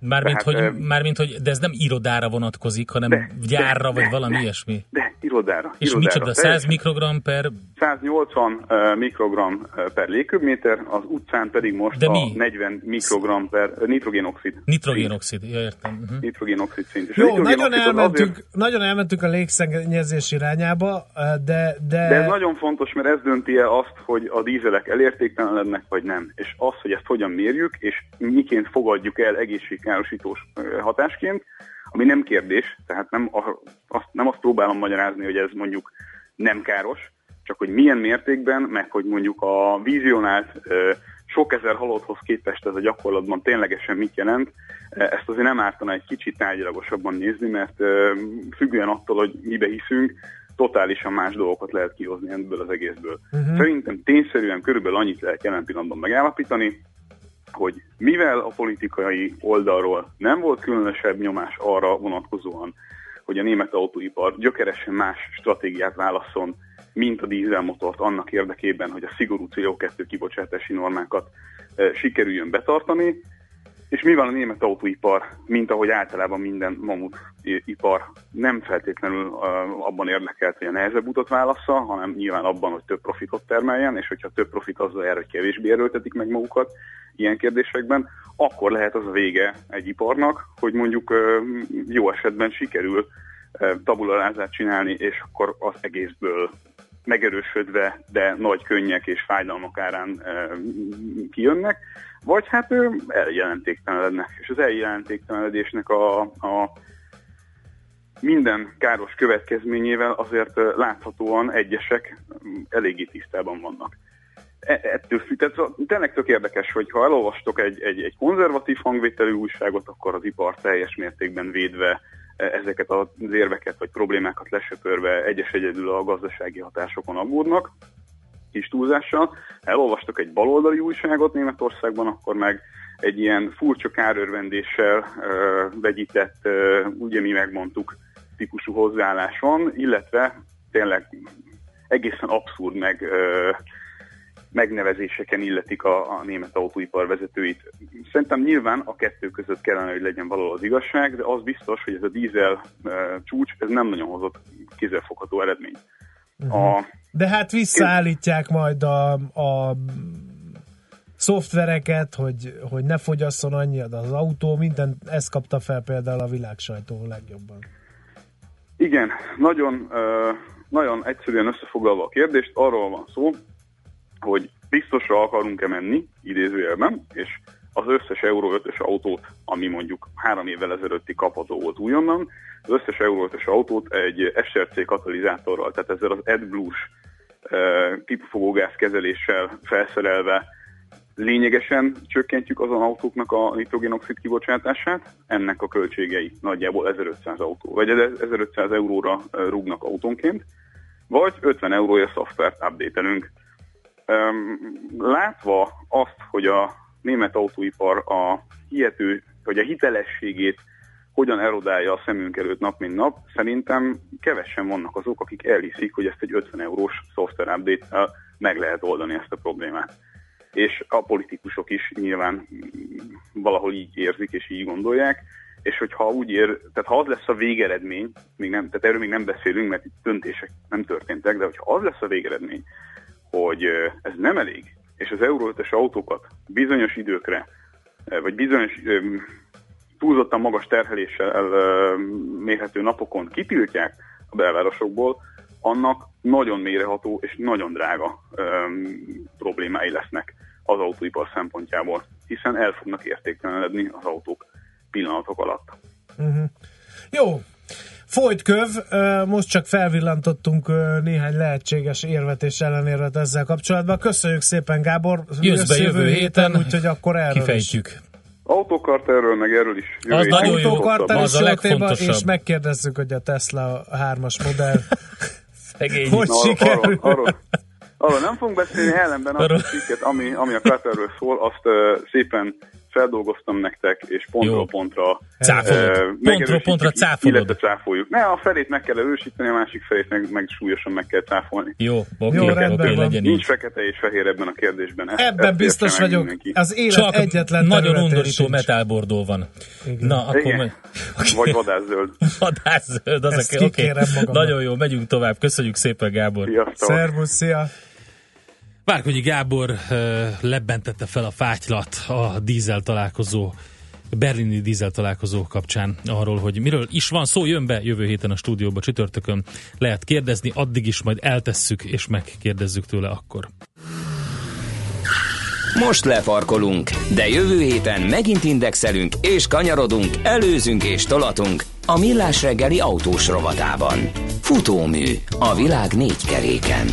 S1: Mármint, Tehát, hogy, mármint, hogy, de ez nem irodára vonatkozik, hanem de, gyárra, de, vagy de, valami de, ilyesmi.
S8: De, irodára.
S1: És
S8: irodára.
S1: micsoda? 100 mikrogram per...
S8: 180 uh, mikrogram per légköbméter, az utcán pedig most de mi? a 40 mikrogram per uh, nitrogénoxid.
S1: Nitrogénoxid, ja, értem. Uh-huh.
S8: Nitrogénoxid szint.
S2: És Jó, nagyon elmentünk, azért... nagyon elmentünk a légszennyezés irányába, de, de...
S8: De ez nagyon fontos, mert ez dönti el azt, hogy a dízelek elértéktelenednek, vagy nem. És az, hogy ezt hogyan mérjük, és miként fogadjuk el egészségkárosítós hatásként, ami nem kérdés, tehát nem, azt, nem azt próbálom magyarázni, hogy ez mondjuk nem káros, csak hogy milyen mértékben, meg hogy mondjuk a vizionált sok ezer halotthoz képest ez a gyakorlatban ténylegesen mit jelent, ezt azért nem ártana egy kicsit tárgyalagosabban nézni, mert függően attól, hogy mibe hiszünk, totálisan más dolgokat lehet kihozni ebből az egészből. Uh-huh. Szerintem tényszerűen körülbelül annyit lehet jelen pillanatban megállapítani, hogy mivel a politikai oldalról nem volt különösebb nyomás arra vonatkozóan, hogy a német autóipar gyökeresen más stratégiát válaszol, mint a dízelmotort annak érdekében, hogy a szigorú CO2 kibocsátási normákat e, sikerüljön betartani, és mivel a német autóipar, mint ahogy általában minden mamut ipar? Nem feltétlenül abban érdekelt, hogy a nehezebb utat válassza, hanem nyilván abban, hogy több profitot termeljen, és hogyha több profit azzal jár, hogy kevésbé erőltetik meg magukat ilyen kérdésekben, akkor lehet az a vége egy iparnak, hogy mondjuk jó esetben sikerül tabularázát csinálni, és akkor az egészből megerősödve, de nagy könnyek és fájdalmak árán kijönnek, vagy hát eljelentéktelenednek. És az eljelentéktelenedésnek a, a minden káros következményével azért láthatóan egyesek eléggé tisztában vannak. E, ettől függ, tehát tényleg tök érdekes, hogy ha elolvastok egy, egy, egy konzervatív hangvételű újságot, akkor az ipar teljes mértékben védve e, ezeket az érveket vagy problémákat lesöpörve egyes egyedül a gazdasági hatásokon aggódnak, kis túlzással. Ha elolvastok egy baloldali újságot Németországban, akkor meg egy ilyen furcsa kárörvendéssel vegyített, ugye mi megmondtuk, típusú hozzáállás van, illetve tényleg egészen abszurd meg megnevezéseken illetik a, a német autóipar vezetőit. Szerintem nyilván a kettő között kellene, hogy legyen való az igazság, de az biztos, hogy ez a dízel uh, csúcs, ez nem nagyon hozott kézzelfogható eredményt.
S2: Uh-huh. A, de hát visszaállítják majd a, a szoftvereket, hogy, hogy ne fogyasszon annyi az autó, minden, ezt kapta fel például a világsajtó legjobban.
S8: Igen, nagyon, uh, nagyon egyszerűen összefoglalva a kérdést, arról van szó, hogy biztosra akarunk-e menni, idézőjelben, és az összes Euro 5-ös autót, ami mondjuk három évvel ezelőtti kapható volt újonnan, az összes Euro 5-ös autót egy SRC katalizátorral, tehát ezzel az AdBlue-s pipafogógáz kezeléssel felszerelve lényegesen csökkentjük azon autóknak a nitrogénoxid kibocsátását, ennek a költségei nagyjából 1500 autó, vagy 1500 euróra rúgnak autónként, vagy 50 eurója szoftvert update-elünk. Látva azt, hogy a német autóipar a hihető, vagy a hitelességét hogyan erodálja a szemünk előtt nap mint nap, szerintem kevesen vannak azok, akik elhiszik, hogy ezt egy 50 eurós szoftver update meg lehet oldani ezt a problémát. És a politikusok is nyilván valahol így érzik és így gondolják, és hogyha úgy ér, tehát ha az lesz a végeredmény, még nem, tehát erről még nem beszélünk, mert itt döntések nem történtek, de hogyha az lesz a végeredmény, hogy ez nem elég, és az Euró 5 autókat bizonyos időkre, vagy bizonyos túlzottan magas terheléssel mérhető napokon kitiltják a belvárosokból, annak nagyon méreható és nagyon drága problémái lesznek az autóipar szempontjából, hiszen el fognak értéktelenedni az autók pillanatok alatt.
S2: Uh-huh. Jó, Folyt köv, most csak felvillantottunk néhány lehetséges érvet és ellenérvet ezzel kapcsolatban. Köszönjük szépen, Gábor.
S1: Jössz be jövő héten,
S2: úgyhogy akkor erről
S1: kifejtjük.
S2: Is.
S8: Autókart erről, meg erről is.
S1: Az nagyon jó,
S2: az a legfontosabb. És megkérdezzük, hogy a Tesla 3-as modell
S1: Szegény.
S2: hogy
S8: Na,
S2: sikerül.
S8: Arról, arról, arról nem fogunk beszélni, ellenben azt a cikket, ami, ami a Carterről szól, azt uh, szépen feldolgoztam nektek, és pontról pontra
S1: cáfolod. Uh, pontról pontra cáfolod.
S8: Illetve cáfoljuk. Ne, a felét meg kell erősíteni, a másik felét meg, meg súlyosan meg kell cáfolni.
S1: Jó, oké, Jó,
S2: rendben van.
S1: legyen
S8: Nincs fekete és fehér ebben a kérdésben. Ezt,
S2: Ebben
S8: ezt
S2: biztos vagyok.
S8: mindenki.
S2: Az élet
S1: Csak
S2: egyetlen
S1: nagyon undorító metálbordó van.
S2: Igen.
S1: Na, akkor
S8: Igen.
S1: meg...
S8: Vagy vadászöld.
S1: Vadászöld, az
S2: Ezt
S1: a...
S2: magamnak.
S1: Nagyon jó, megyünk tovább. Köszönjük szépen, Gábor.
S8: Sziasztok!
S2: Szervusz, szia!
S1: Várkonyi Gábor lebentette fel a fátylat a dízel találkozó berlini dízel találkozó kapcsán arról, hogy miről is van szó, jön be jövő héten a stúdióba csütörtökön. Lehet kérdezni, addig is majd eltesszük, és megkérdezzük tőle akkor.
S7: Most lefarkolunk, de jövő héten megint indexelünk és kanyarodunk, előzünk és tolatunk a Millás reggeli autós rovatában. Futómű a világ négy keréken.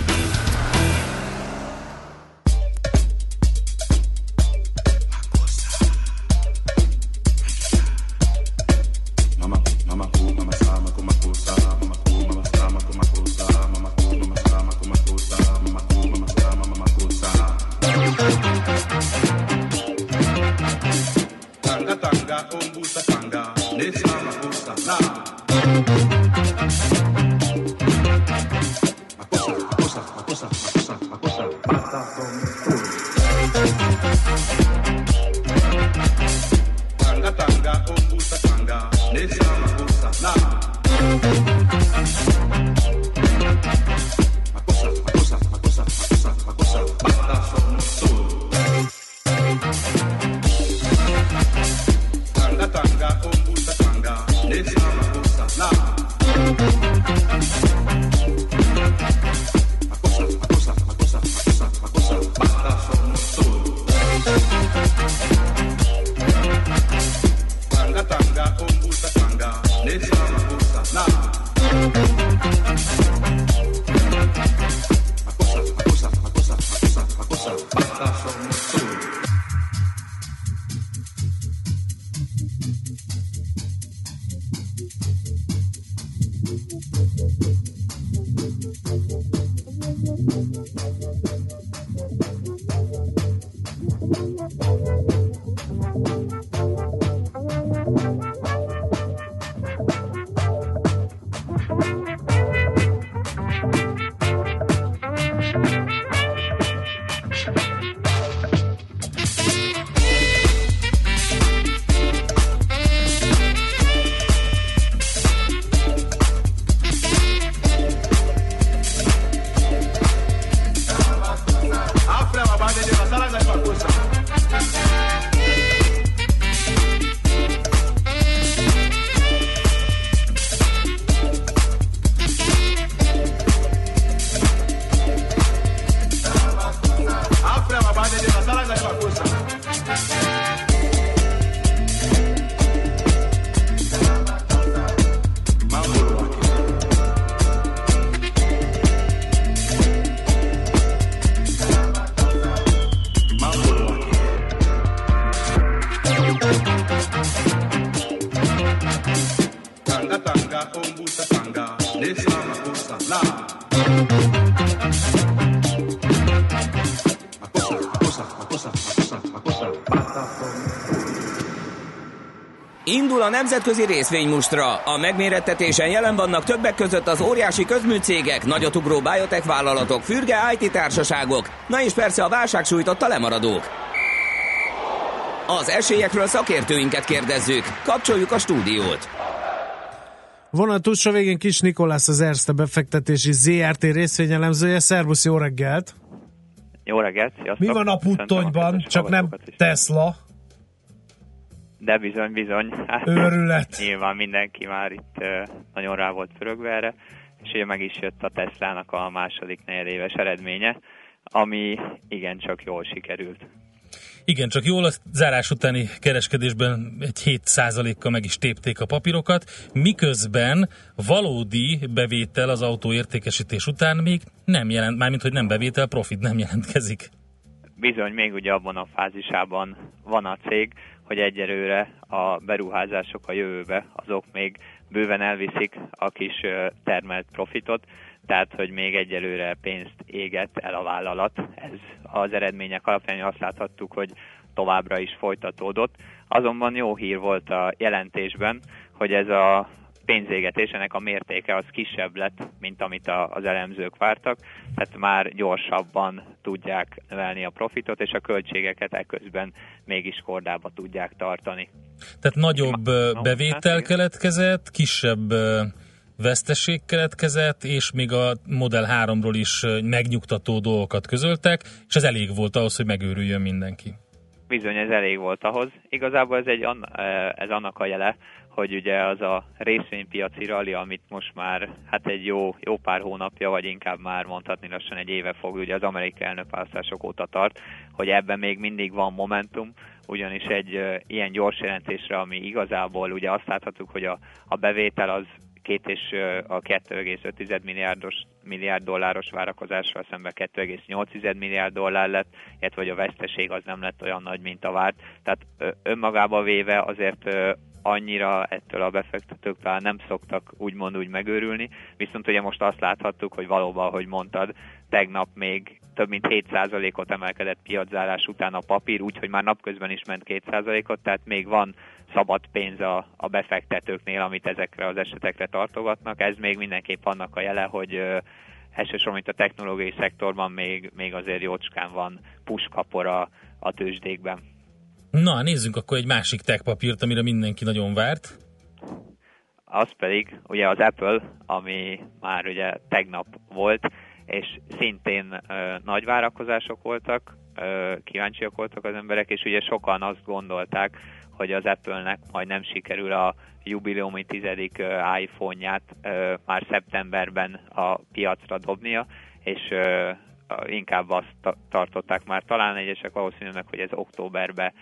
S7: A nemzetközi részvénymustra. A megmérettetésen jelen vannak többek között az óriási közműcégek, nagyotugró biotech vállalatok, fürge IT társaságok, na és persze a válság sújtotta lemaradók. Az esélyekről szakértőinket kérdezzük. Kapcsoljuk a stúdiót.
S2: Vonal túlsó végén Kis Nikolász az Erste befektetési ZRT részvényelemzője. Szervusz, jó reggelt!
S9: Jó reggelt, sziasztok!
S2: Mi van a puttonyban, csak nem Tesla?
S9: De bizony, bizony. Hát,
S2: Őrület.
S9: Nyilván mindenki már itt nagyon rá volt pörögve erre, és ugye meg is jött a Teslának a második negyedéves eredménye, ami igencsak jól sikerült.
S1: Igen, csak jól a zárás utáni kereskedésben egy 7%-kal meg is tépték a papírokat, miközben valódi bevétel az autó értékesítés után még nem jelent, mármint hogy nem bevétel, profit nem jelentkezik.
S9: Bizony, még ugye abban a fázisában van a cég, hogy egyelőre a beruházások a jövőbe, azok még bőven elviszik a kis termelt profitot, tehát hogy még egyelőre pénzt éget el a vállalat. Ez az eredmények alapján azt láthattuk, hogy továbbra is folytatódott. Azonban jó hír volt a jelentésben, hogy ez a pénzégetés, ennek a mértéke az kisebb lett, mint amit a, az elemzők vártak, tehát már gyorsabban tudják növelni a profitot, és a költségeket eközben mégis kordába tudják tartani.
S1: Tehát nagyobb bevétel keletkezett, kisebb veszteség keletkezett, és még a Model 3-ról is megnyugtató dolgokat közöltek, és ez elég volt ahhoz, hogy megőrüljön mindenki.
S9: Bizony, ez elég volt ahhoz. Igazából ez, egy, ez annak a jele, hogy ugye az a részvénypiaci rally, amit most már hát egy jó, jó pár hónapja, vagy inkább már mondhatni lassan egy éve fog, ugye az amerikai elnökválasztások óta tart, hogy ebben még mindig van momentum, ugyanis egy uh, ilyen gyors jelentésre, ami igazából ugye azt láthatjuk, hogy a, a bevétel az két és a 2,5 milliárdos, milliárd dolláros várakozással szemben 2,8 milliárd dollár lett, illetve hogy a veszteség az nem lett olyan nagy, mint a várt. Tehát önmagába véve azért annyira ettől a befektetők talán nem szoktak úgymond úgy megőrülni, viszont ugye most azt láthattuk, hogy valóban, ahogy mondtad, tegnap még több mint 7%-ot emelkedett piaczárás után a papír, úgyhogy már napközben is ment 2%-ot, tehát még van szabad pénz a, a befektetőknél, amit ezekre az esetekre tartogatnak. Ez még mindenképp annak a jele, hogy ö, elsősorban itt a technológiai szektorban még, még azért jócskán van puskapora a tőzsdékben.
S1: Na, nézzünk akkor egy másik tech papírt, amire mindenki nagyon várt.
S9: Az pedig ugye az Apple, ami már ugye tegnap volt, és szintén ö, nagy várakozások voltak, ö, kíváncsiak voltak az emberek, és ugye sokan azt gondolták, hogy az Apple-nek majd nem sikerül a jubileumi tizedik iPhone-ját ö, már szeptemberben a piacra dobnia, és ö, inkább azt tartották már talán egyesek valószínűleg, hogy ez októberbe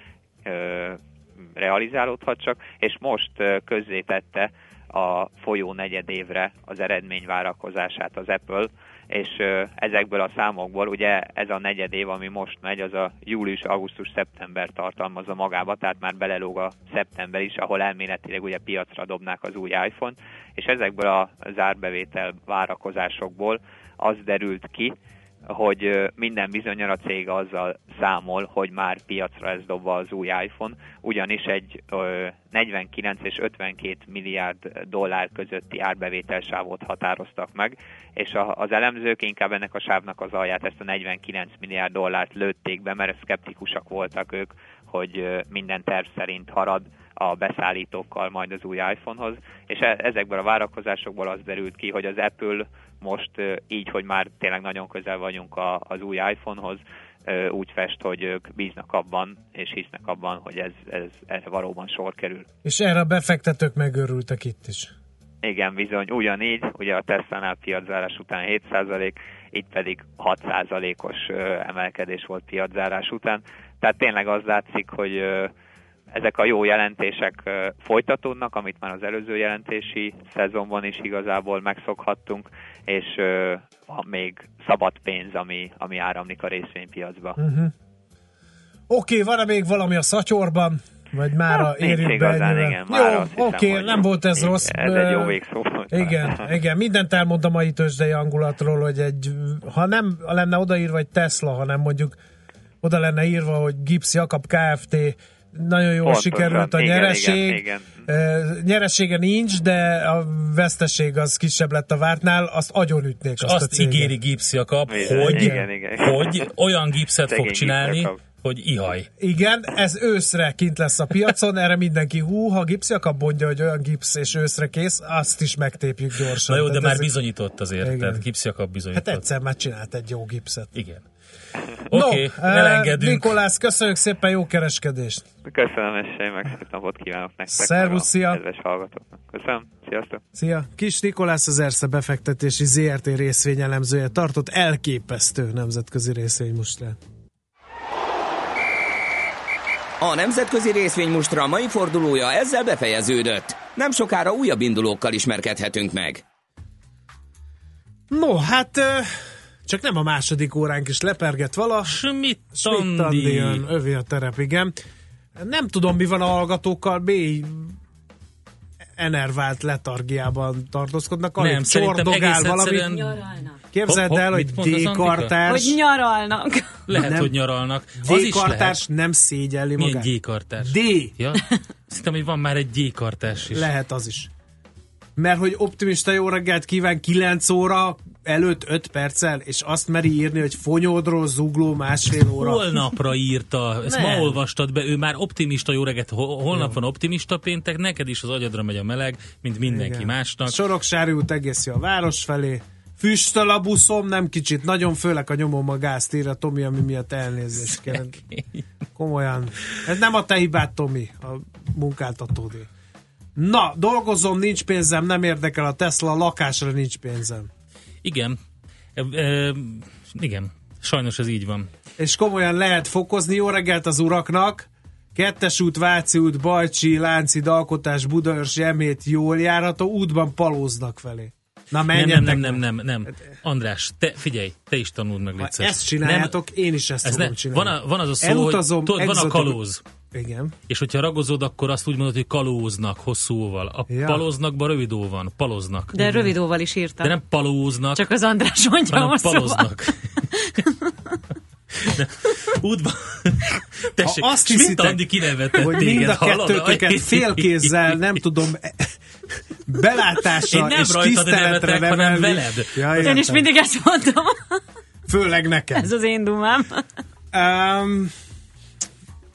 S9: realizálódhat csak, és most közzétette a folyó negyedévre az eredményvárakozását az Apple, és ezekből a számokból ugye ez a negyed év, ami most megy, az a július, augusztus, szeptember tartalmazza magába, tehát már belelóg a szeptember is, ahol elméletileg ugye piacra dobnák az új iPhone, és ezekből a zárbevétel várakozásokból az derült ki, hogy minden bizonyal a cég azzal számol, hogy már piacra ez dobva az új iPhone, ugyanis egy 49 és 52 milliárd dollár közötti árbevételsávot határoztak meg, és az elemzők inkább ennek a sávnak az alját, ezt a 49 milliárd dollárt lőtték be, mert szkeptikusak voltak ők, hogy minden terv szerint harad a beszállítókkal majd az új iPhonehoz, és e, ezekből a várakozásokból az derült ki, hogy az Apple most így, hogy már tényleg nagyon közel vagyunk az új iPhonehoz, úgy fest, hogy ők bíznak abban, és hisznek abban, hogy ez, ez erre valóban sor kerül.
S2: És erre a befektetők megörültek itt is.
S9: Igen, bizony, ugyanígy, ugye a Tesla-nál piaczárás után 7%, itt pedig 6%-os emelkedés volt piaczárás után. Tehát tényleg az látszik, hogy ezek a jó jelentések folytatódnak, amit már az előző jelentési szezonban is igazából megszokhattunk, és van még szabad pénz, ami, ami áramlik a részvénypiacba. Uh-huh.
S2: Oké, okay, van-e még valami a szatyorban? Vagy már hát, érjük
S9: be igazán, igen,
S2: Jó, oké, okay, nem volt ez rossz.
S9: Ez egy jó végszó.
S2: Igen, igen, mindent elmond a mai tőzsdei hangulatról, hogy egy, ha nem lenne odaírva egy Tesla, hanem mondjuk oda lenne írva, hogy Gips Jakab Kft nagyon jól Pontosan, sikerült a igen, nyereség. Igen, igen. Nyeresége nincs, de a veszteség az kisebb lett a vártnál, azt agyonütnék
S1: azt, azt a céget. ígéri Gipsy a kap, hogy, igen, igen. hogy olyan gipszet fog csinálni, hogy ihaj.
S2: Igen, ez őszre kint lesz a piacon, erre mindenki hú, ha gipszi akar mondja, hogy olyan gipsz és őszre kész, azt is megtépjük gyorsan.
S1: Na jó, de tehát már bizonyított azért, igen. tehát gipszi akar bizonyított.
S2: Hát egyszer már csinált egy jó gipszet.
S1: Igen.
S2: Oké, okay, no, elengedünk. Nikolász, köszönjük szépen, jó kereskedést!
S9: Köszönöm, és én meg szép napot kívánok nektek.
S2: Szervusz, szia!
S9: Kedves hallgatóknak. Köszönöm, sziasztok!
S2: Szia! Kis Nikolász az Ersze befektetési ZRT részvényelemzője tartott elképesztő nemzetközi részvénymustrát.
S7: A nemzetközi részvénymustra mai fordulója ezzel befejeződött. Nem sokára újabb indulókkal ismerkedhetünk meg.
S2: No, hát csak nem a második óránk is leperget vala.
S1: Schmidt Schmidt
S2: jön, övé a terep, igen. Nem tudom, mi van a hallgatókkal, B enervált letargiában tartózkodnak,
S1: nem, csordogál valami.
S2: Képzeld el, hogy D-kartárs...
S10: Hogy nyaralnak.
S1: Lehet, nem, hogy nyaralnak.
S2: D-kartárs nem szégyelli magát.
S1: Milyen D-kartárs?
S2: D.
S1: Ja? Szerintem, hogy van már egy D-kartárs is.
S2: Lehet az is. Mert hogy optimista jó reggelt kíván 9 óra, előtt 5 perccel, és azt meri írni, hogy fonyódról zugló másfél óra.
S1: Holnapra írta, ezt Nem. ma olvastad be, ő már optimista jó reggelt, holnap van optimista péntek, neked is az agyadra megy a meleg, mint mindenki Igen. másnak.
S2: Soroksári út egész a város felé, füstöl a buszom, nem kicsit, nagyon főleg a nyomom a gázt ír a Tomi, ami miatt elnézést kell. Komolyan. Ez nem a te hibád, Tomi, a munkáltatódé. Na, dolgozom, nincs pénzem, nem érdekel a Tesla, a lakásra nincs pénzem.
S1: Igen. E, e, igen, sajnos ez így van.
S2: És komolyan lehet fokozni. Jó reggelt az uraknak! Kettes út, Váci út, Bajcsi, Lánci, Dalkotás, Budaörs, Jemét jól járható, útban palóznak felé. Na menjetek!
S1: Nem, nem, nem, nem, nem. András, te figyelj, te is tanuld meg,
S2: Ha ezt csináljátok, nem, én is ezt fogom ne, csinálni.
S1: Van, a, van az a szó, Elutazom, hogy tudod, van a kalóz.
S2: Igen.
S1: És hogyha ragozod, akkor azt úgy mondod, hogy kalóznak hosszúval. A ja. palóznakban rövid ó van, paloznak.
S10: De rövid óval is írtam.
S1: De nem palóznak.
S10: Csak az András mondja hanem
S1: paloznak. Útban.
S2: Tessék, ha azt hiszitek, Andi kinevetett hogy téged, mind a kettőtöket félkézzel, nem tudom, Én nem és tiszteletre nevetek, hanem veled.
S10: Ja, Én is mindig ezt mondom.
S2: Főleg nekem.
S10: Ez az én dumám.
S2: Um,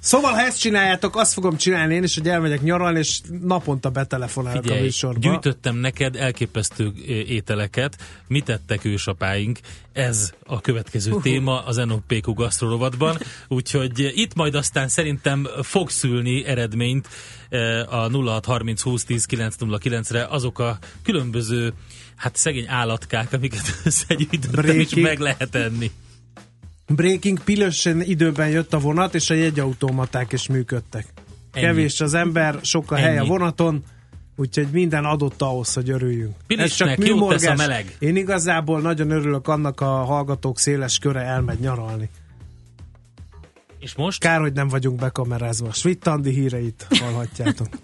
S2: Szóval, ha ezt csináljátok, azt fogom csinálni én is, hogy elmegyek nyaralni, és naponta betelefonálok Figyelj, a műsorba.
S1: gyűjtöttem neked elképesztő ételeket, mit tettek ősapáink, ez a következő uh-huh. téma az NOPQ gasztrorovatban, úgyhogy itt majd aztán szerintem fog szülni eredményt a 0630 20 10 909 re azok a különböző hát szegény állatkák, amiket összegyűjtöttem, és meg lehet enni.
S2: Breaking pilösen időben jött a vonat, és a jegyautomaták is működtek. Ennyi. Kevés az ember, sok a hely a vonaton, úgyhogy minden adott ahhoz, hogy örüljünk.
S1: Pilisnek, Ez csak műmorgás. a meleg.
S2: Én igazából nagyon örülök annak a hallgatók széles köre elmegy nyaralni.
S1: És most?
S2: Kár, hogy nem vagyunk bekamerázva. Svittandi híreit hallhatjátok.